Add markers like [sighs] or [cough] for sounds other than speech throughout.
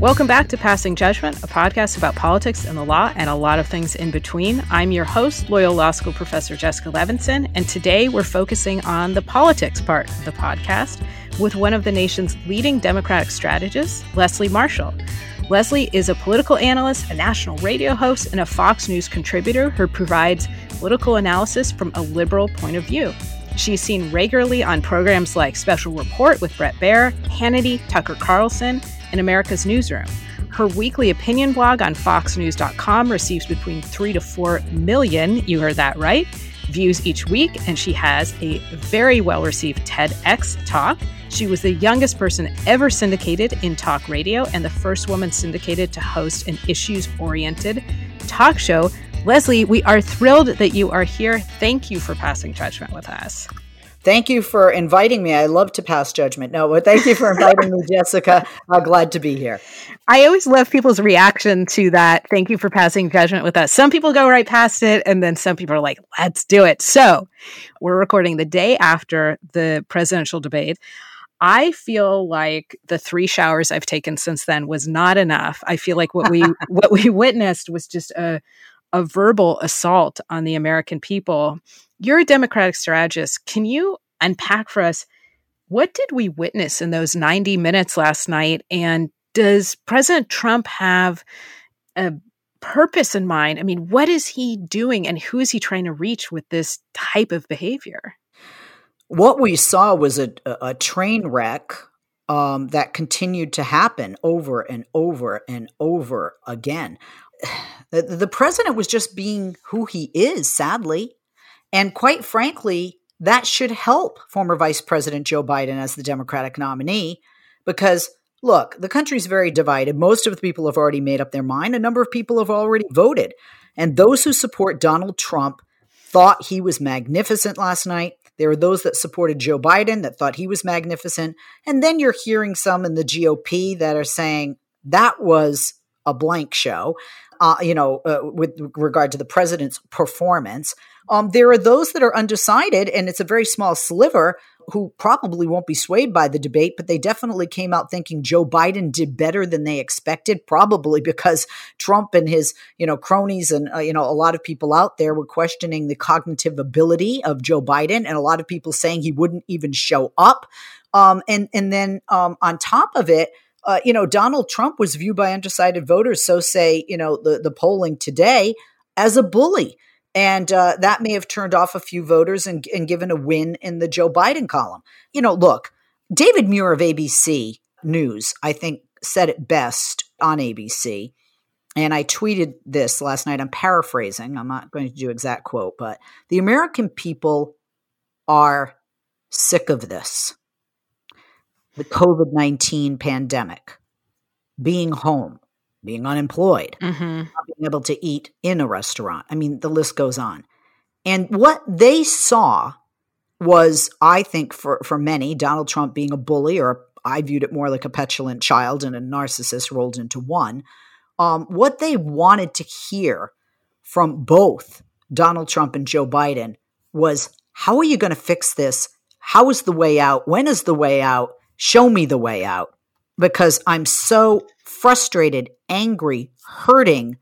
Welcome back to Passing Judgment, a podcast about politics and the law and a lot of things in between. I'm your host, Loyola Law School professor Jessica Levinson, and today we're focusing on the politics part of the podcast with one of the nation's leading Democratic strategists, Leslie Marshall. Leslie is a political analyst, a national radio host, and a Fox News contributor who provides political analysis from a liberal point of view. She's seen regularly on programs like Special Report with Bret Baier, Hannity, Tucker Carlson, and America's Newsroom. Her weekly opinion blog on foxnews.com receives between 3 to 4 million, you heard that right, views each week, and she has a very well received TEDx talk. She was the youngest person ever syndicated in talk radio and the first woman syndicated to host an issues oriented talk show. Leslie, we are thrilled that you are here. Thank you for passing judgment with us. Thank you for inviting me. I love to pass judgment. No, but thank you for inviting me, [laughs] Jessica. I'm glad to be here. I always love people's reaction to that. Thank you for passing judgment with us. Some people go right past it, and then some people are like, let's do it. So we're recording the day after the presidential debate. I feel like the three showers I've taken since then was not enough. I feel like what we [laughs] what we witnessed was just a a verbal assault on the American people you're a Democratic strategist. Can you unpack for us what did we witness in those 90 minutes last night? And does President Trump have a purpose in mind? I mean, what is he doing and who is he trying to reach with this type of behavior? What we saw was a, a train wreck um, that continued to happen over and over and over again. [sighs] The, president was just being who he is, sadly. And quite frankly, that should help former Vice President Joe Biden as the Democratic nominee because look, the country's very divided. Most of the people have already made up their mind. A number of people have already voted. And those who support Donald Trump thought he was magnificent last night. There are those that supported Joe Biden that thought he was magnificent. And then you're hearing some in the GOP that are saying that was a blank show, uh, you know, uh, with regard to the president's performance. Um, there are those that are undecided, and it's a very small sliver who probably won't be swayed by the debate, but they definitely came out thinking Joe Biden did better than they expected, probably [laughs] because Trump and his, you know, cronies and, uh, you know, a lot of people out there were questioning the cognitive ability of Joe Biden and a lot of people saying he wouldn't even show up. Um, and, and then um, on top of it, uh, you know, Donald Trump was viewed by undecided voters, so say, you know, the, the polling today, as a bully. And uh, that may have turned off a few voters and, and given a win in the Joe Biden column. You know, look, David Muir of ABC News, I think, said it best on ABC. And I tweeted this last night. I'm paraphrasing. I'm not going to do exact quote, but the American people are sick of this. The COVID 19 pandemic, being home, being unemployed, mm-hmm. not being able to eat in a restaurant. I mean, the list goes on. And what they saw was, I think, for, for many, Donald Trump being a bully, or I viewed it more like a petulant child and a narcissist rolled into one. Um, what they wanted to hear from both Donald Trump and Joe Biden was how are you going to fix this? How is the way out? When is the way out? Show me the way out because I'm so frustrated, angry, hurting.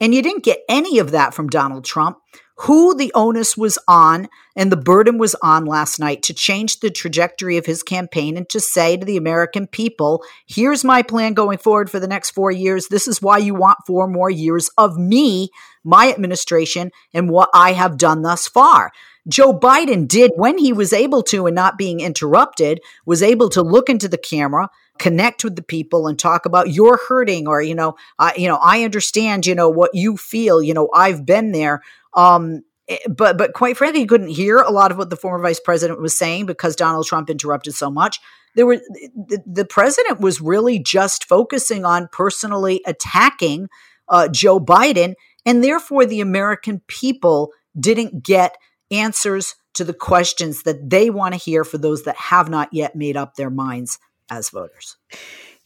And you didn't get any of that from Donald Trump, who the onus was on and the burden was on last night to change the trajectory of his campaign and to say to the American people, here's my plan going forward for the next four years. This is why you want four more years of me, my administration, and what I have done thus far. Joe Biden did when he was able to and not being interrupted, was able to look into the camera, connect with the people and talk about you're hurting or you know I you know I understand you know what you feel you know I've been there. Um eh, but but quite frankly you couldn't hear a lot of what the former vice president was saying because Donald Trump interrupted so much. There were the, the president was really just focusing on personally attacking uh, Joe Biden and therefore the American people didn't get answers to the questions that they want to hear for those that have not yet made up their minds as voters.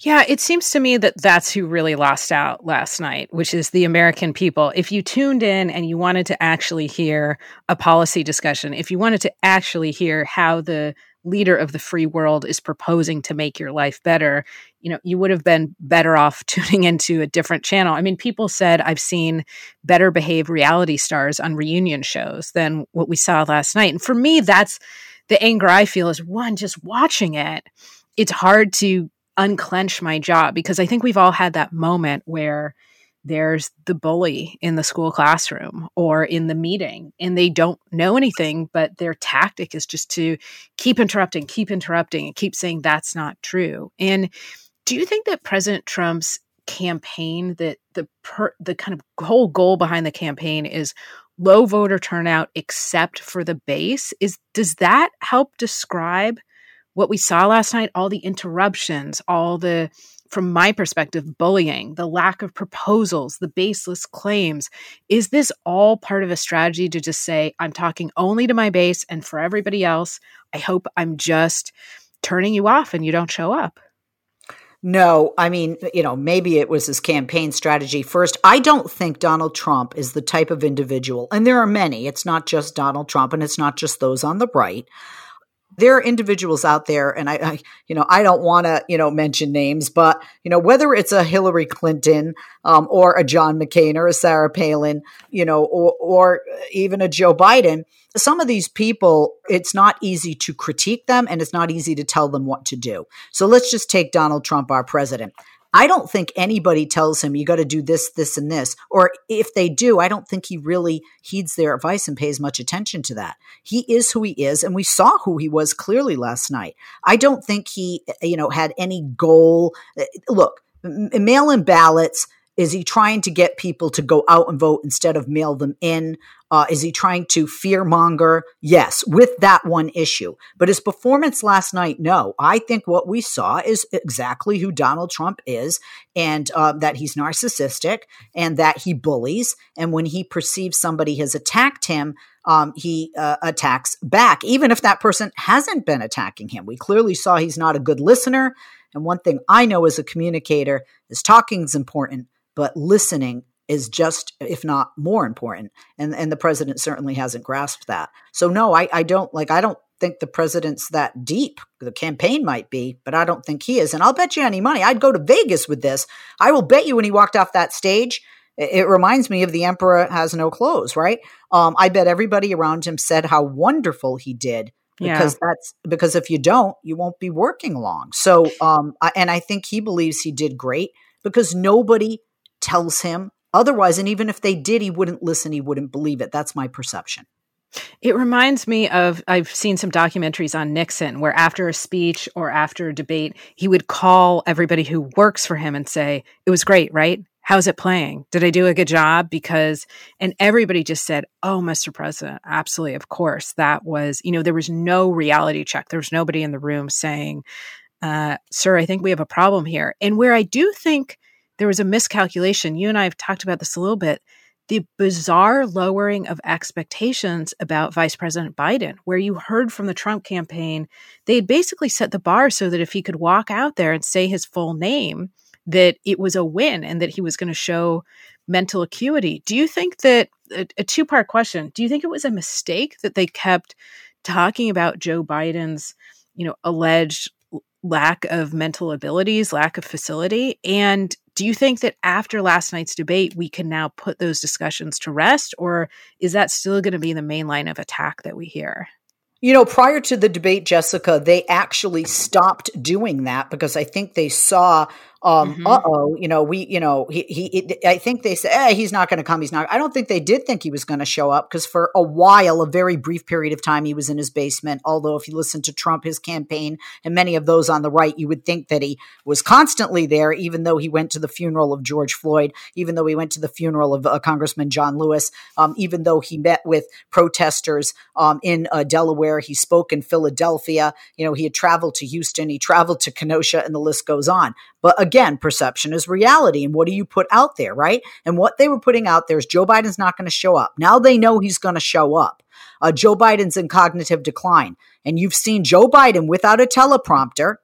Yeah, it seems to me that that's who really lost out last night, which is the American people. If you tuned in and you wanted to actually hear a policy discussion, if you wanted to actually hear how the leader of the free world is proposing to make your life better, you know, you would have been better off [laughs] tuning into a different channel. I mean, people said I've seen better behaved reality stars on reunion shows than what we saw last night. And for me, that's the anger I feel is one, just watching it, it's hard to unclench my jaw because I think we've all had that moment where there's the bully in the school classroom or in the meeting and they don't know anything but their tactic is just to keep interrupting keep interrupting and keep saying that's not true and do you think that president trump's campaign that the per, the kind of whole goal behind the campaign is low voter turnout except for the base is does that help describe what we saw last night all the interruptions all the from my perspective, bullying, the lack of proposals, the baseless claims. Is this all part of a strategy to just say, I'm talking only to my base and for everybody else? I hope I'm just turning you off and you don't show up. No, I mean, you know, maybe it was his campaign strategy. First, I don't think Donald Trump is the type of individual, and there are many, it's not just Donald Trump and it's not just those on the right there are individuals out there, and I, I you know, I don't want to, you know, mention names, but you know, whether it's a Hillary Clinton um, or a John McCain or a Sarah Palin, you know, or, or even a Joe Biden, some of these people, it's not easy to critique them, and it's not easy to tell them what to do. So let's just take Donald Trump, our president. I don't think anybody tells him you got to do this, this, and this. Or if they do, I don't think he really heeds their advice and pays much attention to that. He is who he is, and we saw who he was clearly last night. I don't think he, you know, had any goal. Uh, look, mail in ballots is he trying to get people to go out and vote instead of mail them in? Uh, is he trying to fear monger? Yes, with that one issue. But his performance last night, no. I think what we saw is exactly who Donald Trump is and uh, that he's narcissistic and that he bullies. And when he perceives somebody has attacked him, um, he uh, attacks back, even if that person hasn't been attacking him. We clearly saw he's not a good listener. And one thing I know as a communicator is talking is important, but listening is just, if not more important. And and the president certainly hasn't grasped that. So no, I, I don't like I don't think the president's that deep. The campaign might be, but I don't think he is. And I'll bet you any money, I'd go to Vegas with this. I will bet you when he walked off that stage, it, reminds me of the emperor has no clothes, right? Um, I bet everybody around him said how wonderful he did because yeah. that's because if you don't, you won't be working long. So, um, I, and I think he believes he did great because nobody tells him otherwise. And even if they did, he wouldn't listen. He wouldn't believe it. That's my perception. It reminds me of I've seen some documentaries on Nixon where after a speech or after a debate, he would call everybody who works for him and say, It was great, right? How's it playing? Did I do a good job? Because, and everybody just said, Oh, Mr. President, absolutely, of course. That was, you know, there was no reality check. There was nobody in the room saying, uh, Sir, I think we have a problem here. And where I do think there was a miscalculation. You and I have talked about this a little bit. The bizarre lowering of expectations about Vice President Biden, where you heard from the Trump campaign, they had basically set the bar so that if he could walk out there and say his full name, that it was a win and that he was going to show mental acuity. Do you think that a, a two part question? Do you think it was a mistake that they kept talking about Joe Biden's, you know, alleged lack of mental abilities, lack of facility? And do you think that after last night's debate, we can now put those discussions to rest, or is that still going to be the main line of attack that we hear? You know, prior to the debate, Jessica, they actually stopped doing that because I think they saw um, mm-hmm. uh oh, you know, we, you know, he, he, I think they said, eh, he's not going to come. He's not. I don't think they did think he was going to show up because for a while, a very brief period of time, he was in his basement. Although, if you listen to Trump, his campaign, and many of those on the right, you would think that he was constantly there, even though he went to the funeral of George Floyd, even though he went to the funeral of uh, Congressman John Lewis, um, even though he met with protesters um, in uh, Delaware, he spoke in Philadelphia. You know, he had traveled to Houston, he traveled to Kenosha, and the list goes on. But again, perception is reality. And what do you put out there, right? And what they were putting out there is Joe Biden's not going to show up. Now they know he's going to show up. Uh, Joe Biden's in cognitive decline. And you've seen Joe Biden without a teleprompter,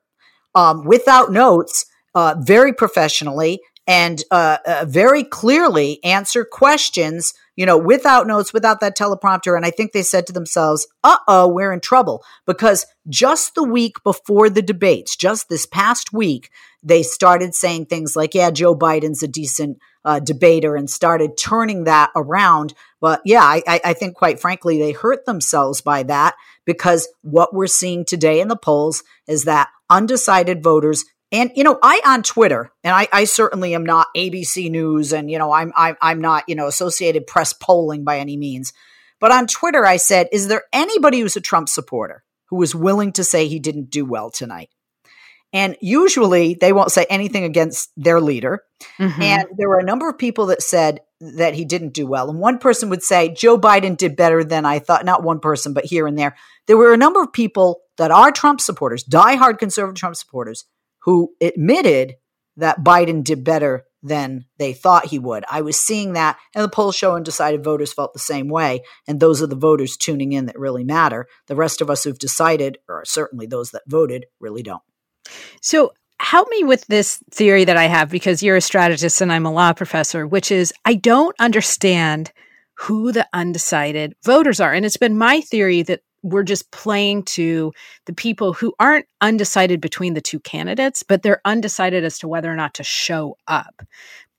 um, without notes, uh, very professionally, and uh, uh, very clearly answer questions, you know, without notes, without that teleprompter. And I think they said to themselves, uh oh, we're in trouble. Because just the week before the debates, just this past week, they started saying things like, yeah, Joe Biden's a decent uh, debater and started turning that around. But yeah, I, I think quite frankly, they hurt themselves by that because what we're seeing today in the polls is that undecided voters and you know, I on Twitter, and I, I, certainly am not ABC News, and you know, I'm, I'm I'm not you know Associated Press polling by any means. But on Twitter, I said, "Is there anybody who's a Trump supporter who is willing to say he didn't do well tonight?" And usually, they won't say anything against their leader. Mm-hmm. And there were a number of people that said that he didn't do well. And one person would say, "Joe Biden did better than I thought." Not one person, but here and there, there were a number of people that are Trump supporters, diehard conservative Trump supporters who admitted that Biden did better than they thought he would. I was seeing that, and the polls show undecided voters felt the same way. And those are the voters tuning in that really matter. The rest of us who've decided, or certainly those that voted, really don't. So, help me with this theory that I have because you're a strategist and I'm a law professor, which is I don't understand who the undecided voters are. And it's been my theory that we're just playing to the people who aren't undecided between the two candidates, but they're undecided as to whether or not to show up.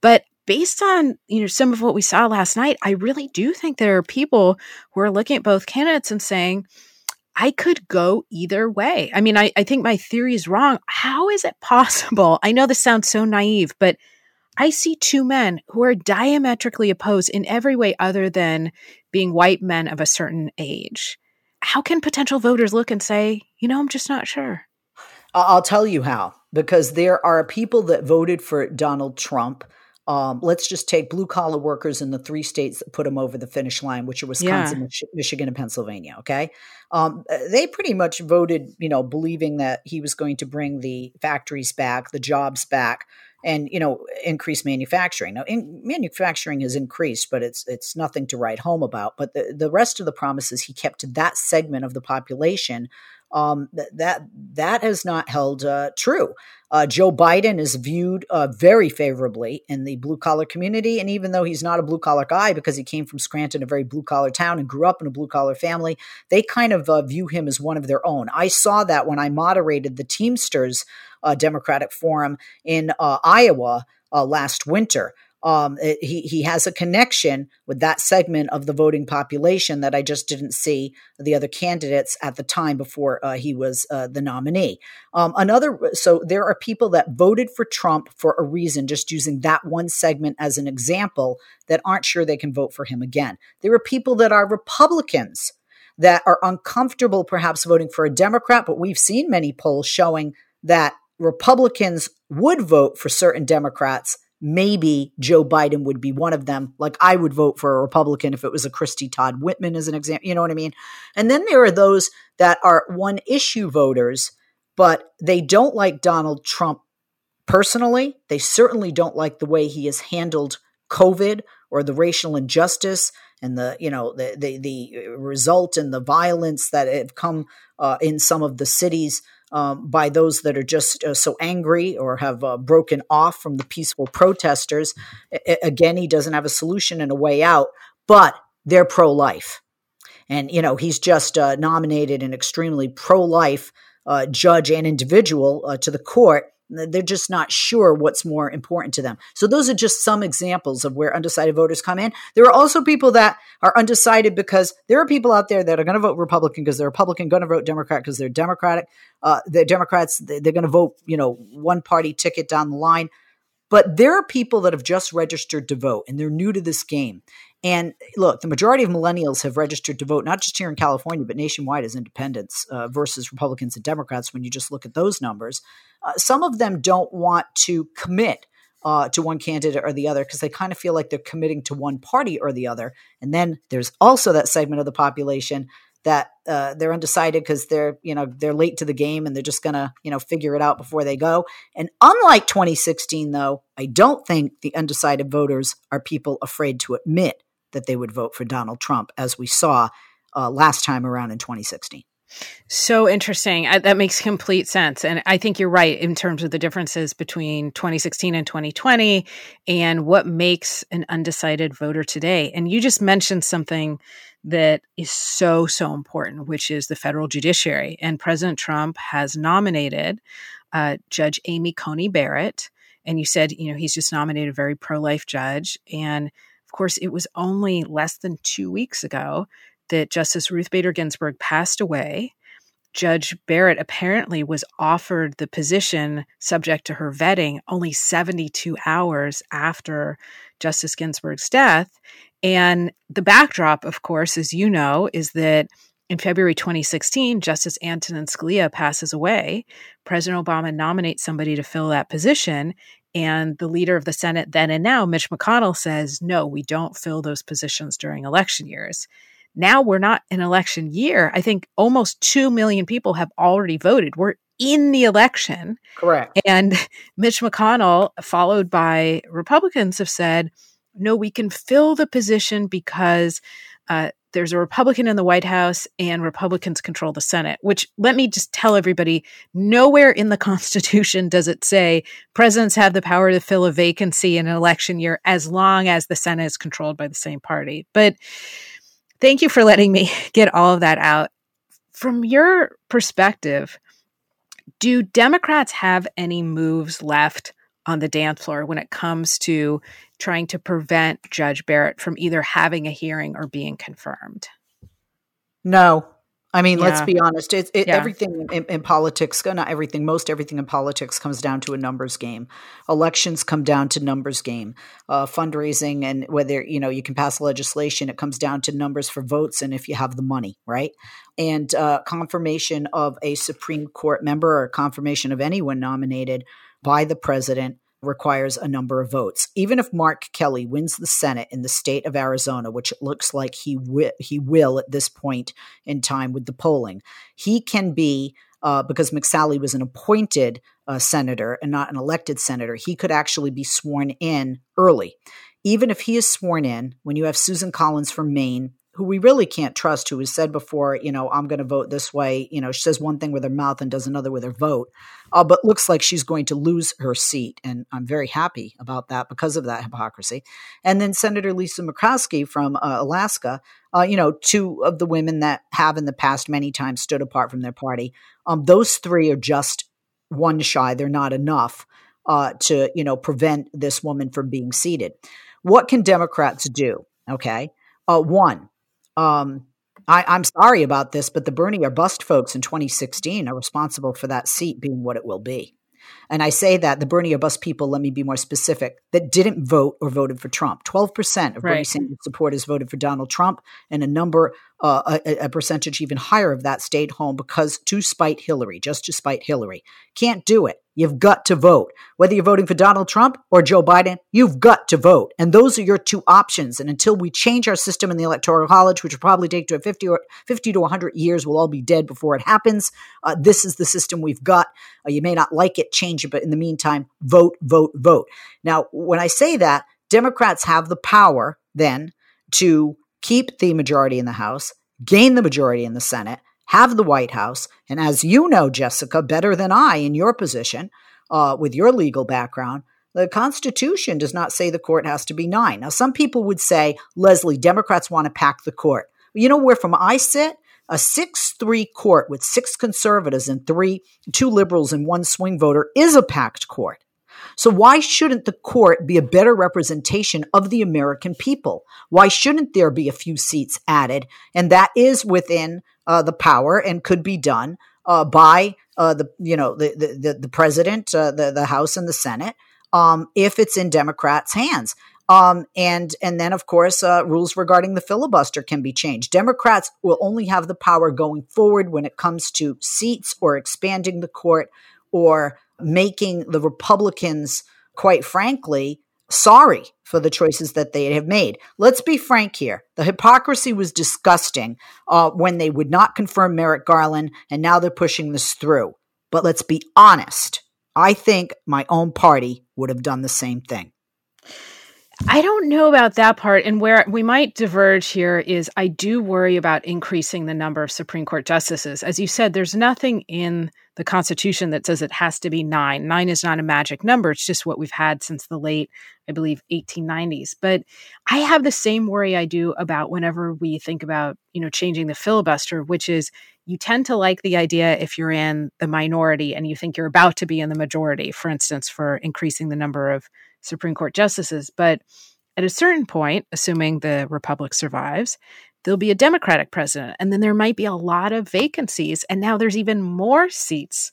But based on you know some of what we saw last night, I really do think there are people who are looking at both candidates and saying, I could go either way. I mean, I, I think my theory is wrong. How is it [laughs] possible? I know this sounds so naive, but I see two men who are diametrically opposed in every way other than being white men of a certain age how can potential voters look and say, you know, I'm just not sure? I'll tell you how, because there are people that voted for Donald Trump. Um, let's just take blue collar workers in the three states that put him over the finish line, which are Wisconsin, yeah. Mich- Michigan, and Pennsylvania. Okay. Um, they pretty much voted, you know, believing that he was going to bring the factories back, the jobs back, and you know increase manufacturing. Now, in, manufacturing has increased, but it's it's nothing to write home about. But the the rest of the promises he kept to that segment of the population um, th- that that has not held uh, true. Uh, Joe Biden is viewed uh, very favorably in the blue collar community, and even though he's not a blue collar guy because he came from Scranton, a very blue collar town, and grew up in a blue collar family, they kind of uh, view him as one of their own. I saw that when I moderated the Teamsters uh, Democratic Forum in uh, Iowa last winter. Um, it, he he has a connection with that segment of the voting population that I just didn't see the other candidates at the time before uh, he was uh, the nominee. Um, another, so there are people that voted for Trump for a reason, just using that one segment as an example, that aren't sure they can vote for him again. There are people that are Republicans that are uncomfortable, perhaps voting for a Democrat, but we've seen many polls showing that Republicans would vote for certain Democrats maybe Joe Biden would be one of them. Like I would vote for a Republican if it was a Christie Todd Whitman as an example. You know what I mean? And then there are those that are one issue voters, but they don't like Donald Trump personally. They certainly don't like the way he has handled COVID or the racial injustice and the you know the the, the result and the violence that have come uh, in some of the cities um, by those that are just uh, so angry or have uh, broken off from the peaceful protesters. I- again, he doesn't have a solution and a way out, but they're pro life. And, you know, he's just uh, nominated an extremely pro life uh, judge and individual uh, to the court they're just not sure what's more important to them. So those are just some examples of where undecided voters come in. There are also people that are undecided because there are people out there that are going to vote Republican because they're Republican, going to vote Democrat because they're Democratic. Uh, Democrats. They're going to vote, you know, one party ticket down the line. But there are people that have just registered to vote and they're new to this game. And look, the majority of millennials have registered to vote, not just here in California, but nationwide as independents uh, versus Republicans and Democrats when you just look at those numbers. Uh, some of them don't want to commit uh, to one candidate or the other because they kind of feel like they're committing to one party or the other. And then there's also that segment of the population that uh, they're undecided because they're you know they're late to the game and they're just gonna you know figure it out before they go. And unlike 2016, though, I don't think the undecided voters are people afraid to admit that they would vote for Donald Trump, as we saw uh, last time around in 2016. So interesting. I, that makes complete sense. And I think you're right in terms of the differences between 2016 and 2020 and what makes an undecided voter today. And you just mentioned something that is so, so important, which is the federal judiciary. And President Trump has nominated uh, Judge Amy Coney Barrett. And you said, you know, he's just nominated a very pro life judge. And of course, it was only less than two weeks ago that Justice Ruth Bader Ginsburg passed away. Judge Barrett apparently was offered the position subject to her vetting only 72 hours after Justice Ginsburg's death. And the backdrop, of course, as you know, is that in February 2016, Justice Antonin Scalia passes away. President Obama nominates somebody to fill that position. And the leader of the Senate then and now, Mitch McConnell, says, no, we don't fill those positions during election years. Now we're not in election year. I think almost 2 million people have already voted. We're in the election. Correct. And [laughs] Mitch McConnell, followed by Republicans, have said, no, we can fill the position because uh, there's a Republican in the White House and Republicans control the Senate, which let me just tell everybody nowhere in the [laughs] Constitution does it say presidents have the power to fill a vacancy in an election year as long as the Senate is controlled by the same party. But thank you for letting me [laughs] get all of that out. From your perspective, do Democrats have any moves left on the dance floor when it comes to trying to prevent Judge Barrett from either having a hearing or being confirmed? No. I mean, yeah. let's be honest. It's it, yeah. everything in, in, politics. Not everything. Most everything in politics comes down to a numbers game. Elections come down to numbers game. Uh, fundraising and whether you know you can pass legislation, it comes down to numbers for votes and if you have the money, right? And uh, confirmation of a Supreme Court member or confirmation of anyone nominated by the president requires a number of votes. Even if Mark Kelly wins the Senate in the state of Arizona, which it looks like he wi- he will at this point in time with the polling, he can be uh, because McSally was an appointed uh, senator and not an elected senator. He could actually be sworn in early. Even if he is sworn in, when you have Susan Collins from Maine who we really can't trust, who has said before, you know, I'm going to vote this way. You know, she says one thing with her mouth and does another with her vote, uh, but looks like she's going to lose her seat. And I'm very happy about that because of that hypocrisy. And then Senator Lisa Murkowski from uh, Alaska, uh, you know, two of the women that have in the past many times stood apart from their party. Um, those three are just one shy. They're not enough uh, to, you know, prevent this woman from being seated. What can Democrats do? Okay. Uh, one, um, I, am sorry about this, but the Bernie or bust folks in 2016 are responsible for that seat being what it will be. And I say that the Bernie or bust people, let me be more specific, that didn't vote or voted for Trump. 12% of right. Bernie Sanders supporters voted for Donald Trump, and a number, uh, a, a, percentage even higher of that stayed home because to spite Hillary, just to spite Hillary. Can't do it. You've got to vote. Whether you're voting for Donald Trump or Joe Biden, you've got to vote. And those are your two options. And until we change our system in the Electoral College, which will probably take to 50 or 50 to 100 years, we'll all be dead before it happens. Uh, this is the system we've got. Uh, you may not like it, change it, but in the meantime, vote, vote, vote. Now, when I say that, Democrats have the power then to keep the majority in the House, gain the majority in the Senate, have the White House. And as you know, Jessica, better than I in your position, uh, with your legal background, the Constitution does not say the court has to be nine. Now, some people would say, Leslie, Democrats want to pack the court. You know where from I sit? A 6 3 court with six conservatives and three, two liberals and one swing voter is a packed court. So why shouldn't the court be a better representation of the American people? Why shouldn't there be a few seats added? And that is within uh, the power and could be done uh, by uh, the you know the the, the president, uh, the the House and the Senate, um, if it's in Democrats' hands. Um, and and then of course uh, rules regarding the filibuster can be changed. Democrats will only have the power going forward when it comes to seats or expanding the court or making the Republicans, quite frankly, sorry for the choices that they have made. Let's be frank here. The hypocrisy was disgusting uh, when they would not confirm Merrick Garland, and now they're pushing this through. But let's be honest. I think my own party would have done the same thing. I don't know about that part. And where we might diverge here is I do worry about increasing the number of Supreme Court justices. As you said, there's nothing in the Constitution that says it has to be nine. Nine is not a magic number. It's just what we've had since the late, I believe, 1890s. But I have the same worry I do about whenever we think about, you know, changing the filibuster, which is you tend to like the idea if you're in the minority and you think you're about to be in the majority, for instance, for increasing the number of Supreme Court justices. But at a certain point, assuming the republic survives, there'll be a Democratic president, and then there might be a lot of vacancies. And now there's even more seats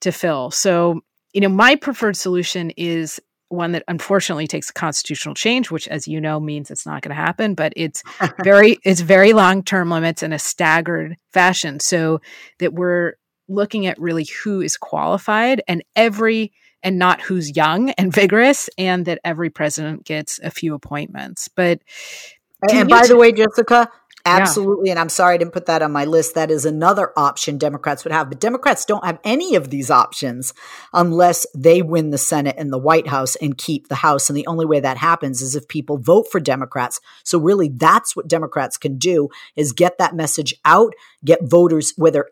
to fill. So, you know, my preferred solution is one that unfortunately takes a constitutional change, which, as you know, means it's not going to happen. But it's [laughs] very it's very long term limits in a staggered fashion, so that we're looking at really who is qualified, and every and not who's young and vigorous, and that every president gets a few appointments. But and by t- the way, Jessica, Absolutely. Yeah. And I'm sorry I didn't put that on my list. That is another option Democrats would have. But Democrats don't have any of these options unless they win the Senate and the White House and keep the House. And the only way that happens is if people vote for Democrats. So really that's what Democrats can do is get that message out, get voters, whether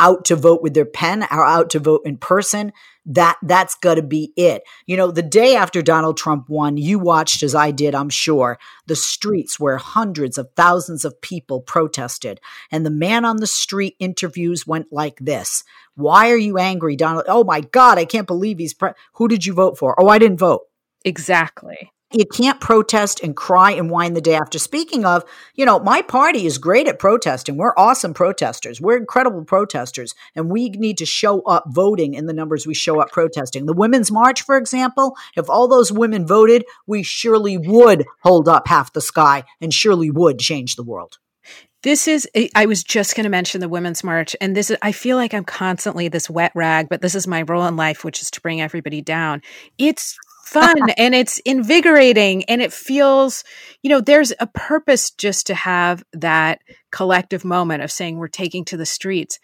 out to vote with their pen or out to vote in person that that's got to be it. You know, the day after Donald Trump won, you watched as I did, I'm sure, the streets where hundreds of thousands of people protested. And the man on the street interviews went like this. Why are you angry, Donald? Oh my God, I can't believe he's pre- who did you vote for? Oh, I didn't vote. Exactly you can't protest and cry and whine the day after. Speaking of, you know, my party is great at protesting. We're awesome protesters. We're incredible protesters. And we need to show up voting in the numbers we show up protesting. The Women's March, for example, if all those women voted, we surely would hold up half the sky and surely would change the world. This is, I was just going to mention the Women's March, and this is, I feel like I'm constantly this wet rag, but this is my role in life, which is to bring everybody down. It's fun and it's invigorating and it feels, you know, there's a purpose just to have that collective moment of saying we're taking to the streets.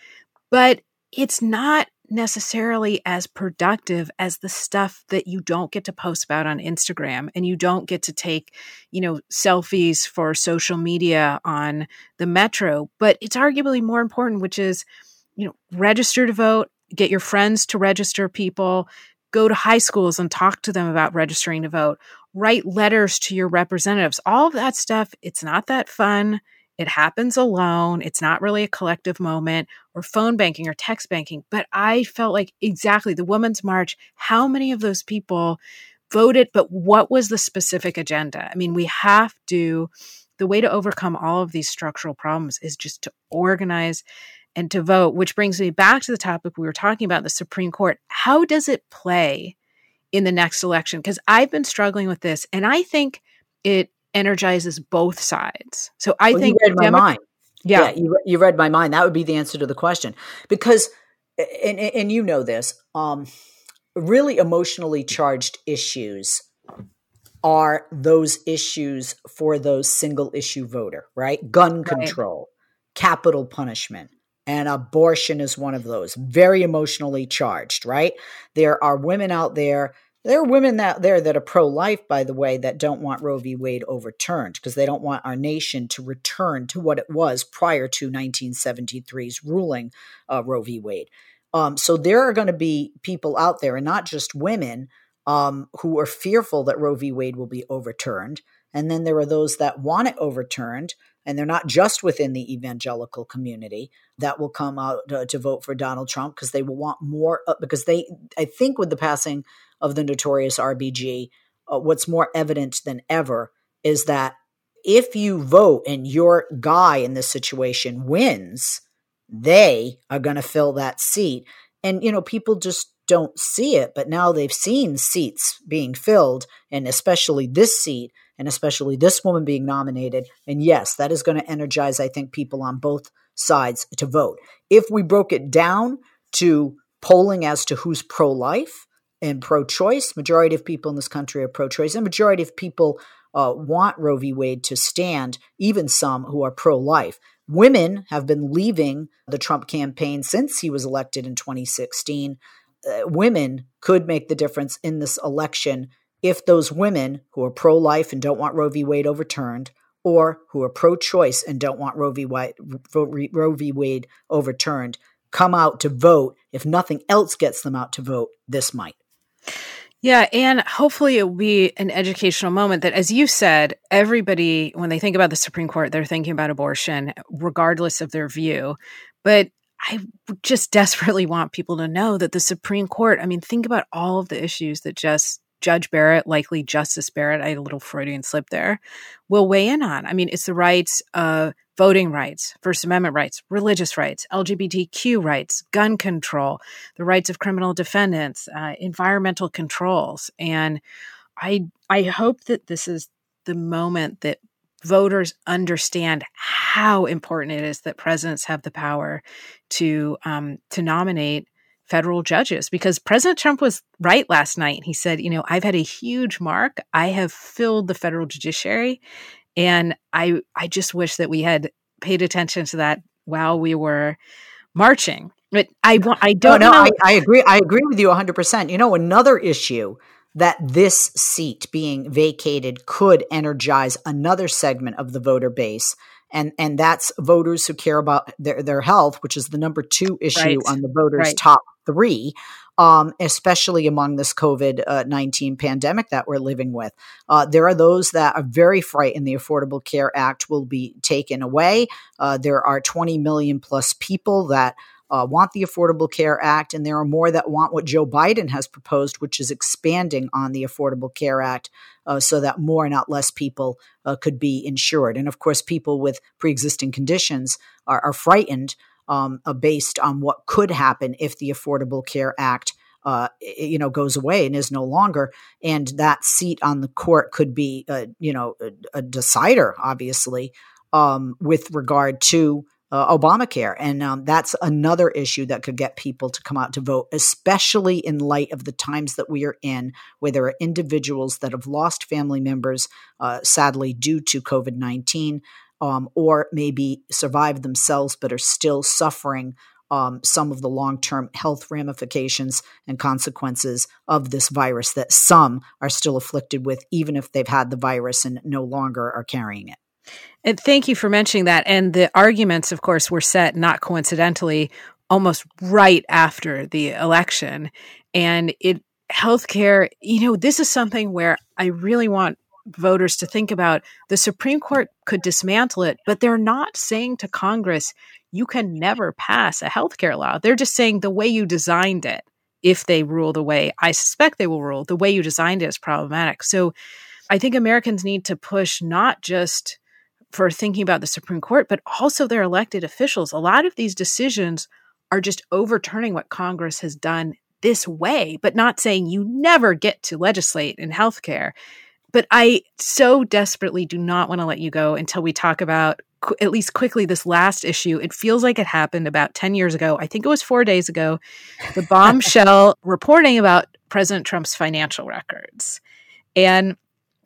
But it's not necessarily as productive as the stuff that you don't get to post about on Instagram and you don't get to take, you know, selfies for social media on the metro. But it's arguably more important, which is, you know, register to vote, get your friends to register people, go to high schools and talk to them about registering to vote, write letters to your representatives, all of that stuff. It's not that fun. It happens alone. It's not really a collective moment or phone banking or text banking. But I felt like exactly the Women's March, how many of those people voted, but what was the specific agenda? I mean, we have to, the way to overcome all of these structural problems is just to organize and to vote, which brings me back to the topic we were talking about the Supreme Court. How does it play in the next election? Because I've been struggling with this, and I think it energizes both sides. So I well, think you read my Demo- mind. Yeah, yeah you, you read my mind. That would be the answer to the question because, and and you know this, um, really emotionally charged issues are those issues for those single issue voter, right? Gun control, right. capital punishment, and abortion is one of those. Very emotionally charged right? There are women out there there are women out there that are pro-life by the way that don't want roe v. Wade overturned because they don't want our nation to return to what it was prior to 1973's ruling uh, roe v. Wade. Um, so there are going to be people out there and not just women um, who are fearful that roe v. Wade will be overturned and then there are those that want it overturned and they're not just within the evangelical community that will come out to, to vote for Donald Trump because they will want more uh, because they I think with the passing of the notorious RBG uh, what's more evident than ever is that if you vote and your guy in this situation wins they are going to fill that seat. And you know people just don't see it but now they've seen seats being filled and especially this seat and especially this woman being nominated. And yes, that is going to energize, I think, people on both sides to vote. If we broke it down to polling as to who's pro life and pro choice, majority of people in this country are pro choice, and majority of people uh, want Roe v. Wade to stand, even some who are pro life. Women have been leaving the Trump campaign since he was elected in 2016. Uh, women could make the difference in this election if those women who are pro life and don't want Roe v. Wade overturned, or who are pro choice and don't want Roe v. Wade, Roe v. Wade overturned, come out to vote, if nothing else gets them out to vote, this might. Yeah, and hopefully it will be an educational moment that, as you said, everybody, when they think about the Supreme Court, they're thinking about abortion, regardless of their view. But I just [laughs] desperately want people to know that the Supreme Court, I mean, think about all of the issues that just Judge Barrett, likely Justice Barrett, I had a little Freudian slip there, will weigh in on. I mean, it's the rights of voting rights, First Amendment rights, religious rights, LGBTQ rights, gun control, the rights of criminal defendants, uh, environmental controls. And I, I hope that this is the moment that voters understand how important it is that presidents have the power to um, to nominate federal judges because President Trump was right last night. He said, you know, I've had a huge mark. I have filled the federal judiciary and I I just wish that we had paid attention to that while we were marching. But I I don't no, no, know. I, I agree. I agree with you 100%. You know, another issue that this seat being vacated could energize another segment of the voter base and and that's voters who care about their their health which is the number 2 issue right. on the voters right. top 3 um, especially among this COVID uh, 19 pandemic that we're living with. Uh, there are those that are very frightened the Affordable Care Act will be taken away. Uh, there are 20 million plus people that uh, want the Affordable Care Act, and there are more that want what Joe Biden has proposed, which is expanding on the Affordable Care Act uh, so that more, not less, people uh, could be insured. And of course, people with pre existing conditions are, are frightened um, uh, based on what could happen if the Affordable Care Act. Uh, you know, goes away and is no longer, and that seat on the court could be, uh, you know, a, a decider, obviously, um, with regard to uh, Obamacare. And um, that's another issue that could get people to come out to vote, especially in light of the times that we are in, where there are individuals that have lost family members, uh, sadly, due to COVID 19, um, or maybe survived themselves but are still suffering. Um, some of the long term health ramifications and consequences of this virus that some are still afflicted with, even if they've had the virus and no longer are carrying it. And thank you for mentioning that. And the arguments, of course, were set not coincidentally almost right after the election. And it healthcare, you know, this is something where I really want voters to think about. The Supreme Court could dismantle it, but they're not saying to Congress, you can never pass a healthcare law. They're just saying the way you designed it, if they rule the way I suspect they will rule, the way you designed it is problematic. So I think Americans need to push not just for thinking about the Supreme Court, but also their elected officials. A lot of these decisions are just overturning what Congress has done this way, but not saying you never get to legislate in healthcare. But I so desperately do not want to let you go until we talk about at least quickly this last issue. It feels like it happened about 10 years ago. I think it was four days ago. The [laughs] bombshell reporting about President Trump's financial records. And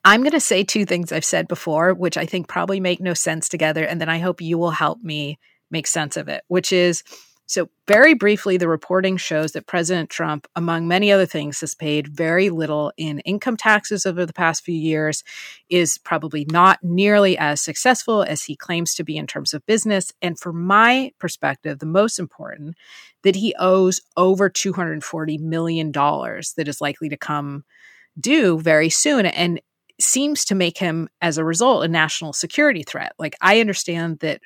I'm going to say two things I've said before, which I think probably make no sense together. And then I hope you will help me make sense of it, which is so, very briefly, the reporting shows that President Trump, among many other things, has paid very little in income taxes over the past few years, is probably not nearly as successful as he claims to be in terms of business. And from my perspective, the most important, that he owes over $240 million that is likely to come due very soon. And seems to make him, as a result, a national security threat. Like, I understand that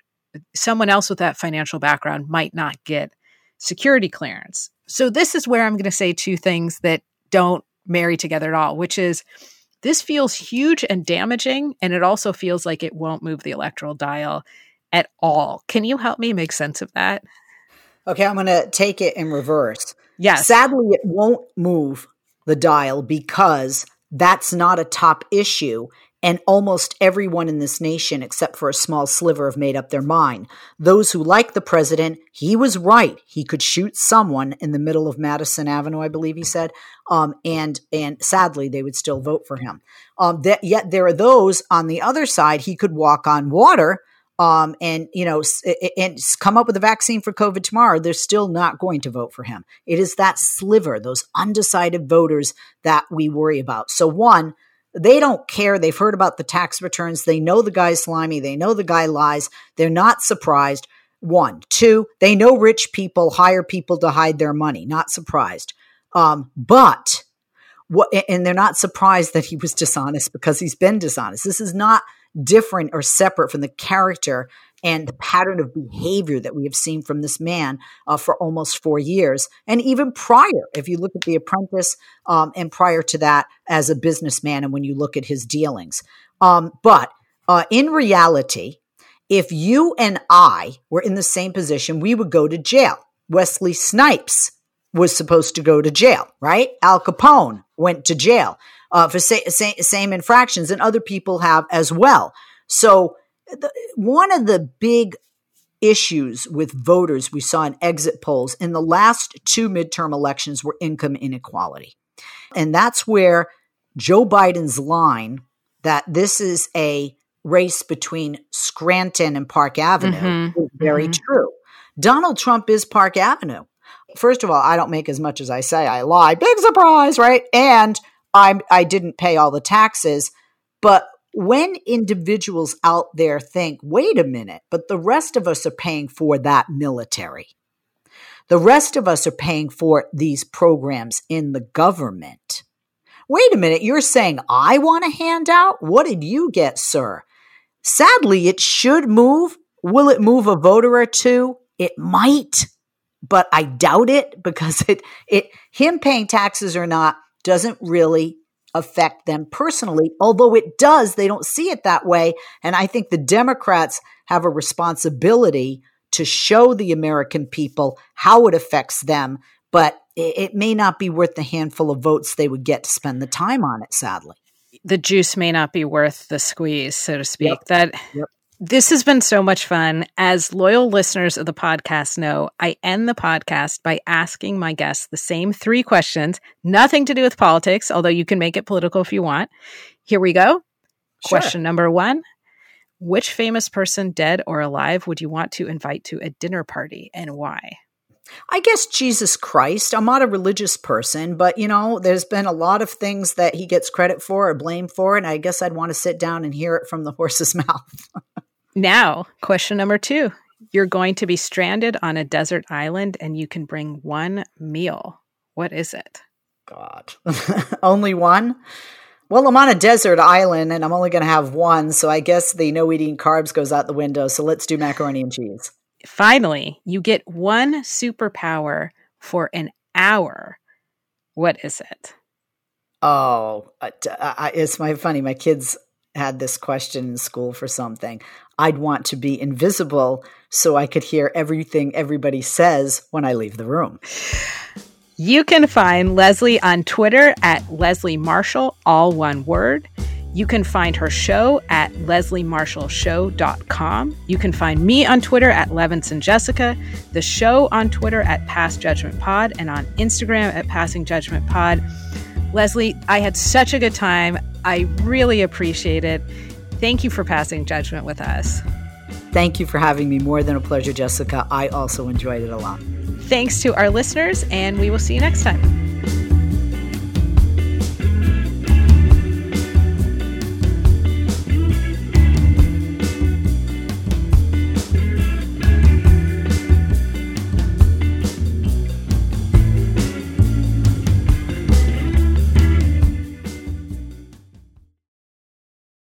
someone else with that financial background might not get security clearance. So, this is where I'm going to say two things that don't marry together at all, which is this feels huge and damaging, and it also feels like it won't move the electoral dial at all. Can you help me make sense of that? Okay, I'm going to take it in reverse. Yes. Sadly, it won't move the dial because that's not a top issue. And almost everyone in this nation, except for a small sliver, have made up their mind. Those who like the president, he was right. He could shoot someone in the middle of Madison Avenue, I believe he said. Um, and and sadly, they would still vote for him. Um, that, yet there are those on the other side. He could walk on water um, and you know, and come up with a vaccine for COVID tomorrow, they're still not going to vote for him. It is that sliver, those undecided voters that we worry about. So one, they don't care. They've heard about the tax returns. They know the guy's slimy. They know the guy lies. They're not surprised. One, two, they know rich people hire people to hide their money. Not surprised. Um, but what, and they're not surprised that he was [laughs] dishonest because he's been dishonest. This is not different or separate from the character and the pattern of behavior that we have seen from this man uh, for almost four years. And even prior, if you look at The Apprentice um, and prior to that as a businessman, and when you look at his dealings. Um, but uh, in reality, if you and I were in the same position, we would go to jail. Wesley Snipes was supposed to go to jail, right? Al Capone went to jail uh, for sa- sa- same infractions, and other people have as well. So, the, one of the big issues with voters we saw in exit polls in the last two midterm elections were income inequality. And that's where Joe Biden's line that this is a race between Scranton and Park Avenue mm-hmm. is very mm-hmm. true. Donald Trump is Park Avenue. First of all, I don't make as much as I say. I lie. Big surprise, right? And I I didn't pay all the taxes, but when individuals out there think, wait a minute, but the rest of us are paying for that military. The rest of us are paying for these programs in the government. Wait a minute, you're saying I want a handout? What did you get, sir? Sadly, it should move. Will it move a voter or two? It might, but I doubt it because it, it, him paying taxes or not doesn't really affect them personally. Although it does, they don't see it that way. And I think the Democrats have a responsibility to show the American people how it affects them. But it, may not be worth the handful of votes they would get to spend the time on it, sadly. The juice may not be worth the squeeze, so to speak. Yep. That yep. This has been so much fun. As loyal listeners of the podcast know, I end the podcast by asking my guests the same three questions, nothing to do with politics, although you can make it political if you want. Here we go. Sure. Question number one Which famous person, dead or alive, would you want to invite to a dinner party and why? I guess Jesus Christ. I'm not a religious person, but you know, there's been a lot of things that he gets credit for or blame for, and I guess I'd want to sit down and hear it from the horse's [laughs] mouth. Now, question number two. You're going to be stranded on a desert island and you can bring one meal. What is it? God. [laughs] only one? Well, I'm on a desert island and I'm only going to have one, so I guess the no eating carbs goes out the window. So let's do macaroni and cheese finally, you get one superpower for an hour. What is it? Oh, it's my funny. My kids had this question in school for something. I'd want to be invisible so I could hear everything everybody says when I leave the room. You can find Leslie on Twitter at Leslie Marshall, all one word. You can find her show at lesliemarshallshow.com. You can find me on Twitter at Levinson Jessica, the show on Twitter at Pass Judgment Pod, and on Instagram at Passing Judgment Pod. Leslie, I had such a good time. I really appreciate it. Thank you for passing judgment with us. Thank you for having me. More than a pleasure, Jessica. I also enjoyed it a lot. Thanks to our listeners, and we will see you next time.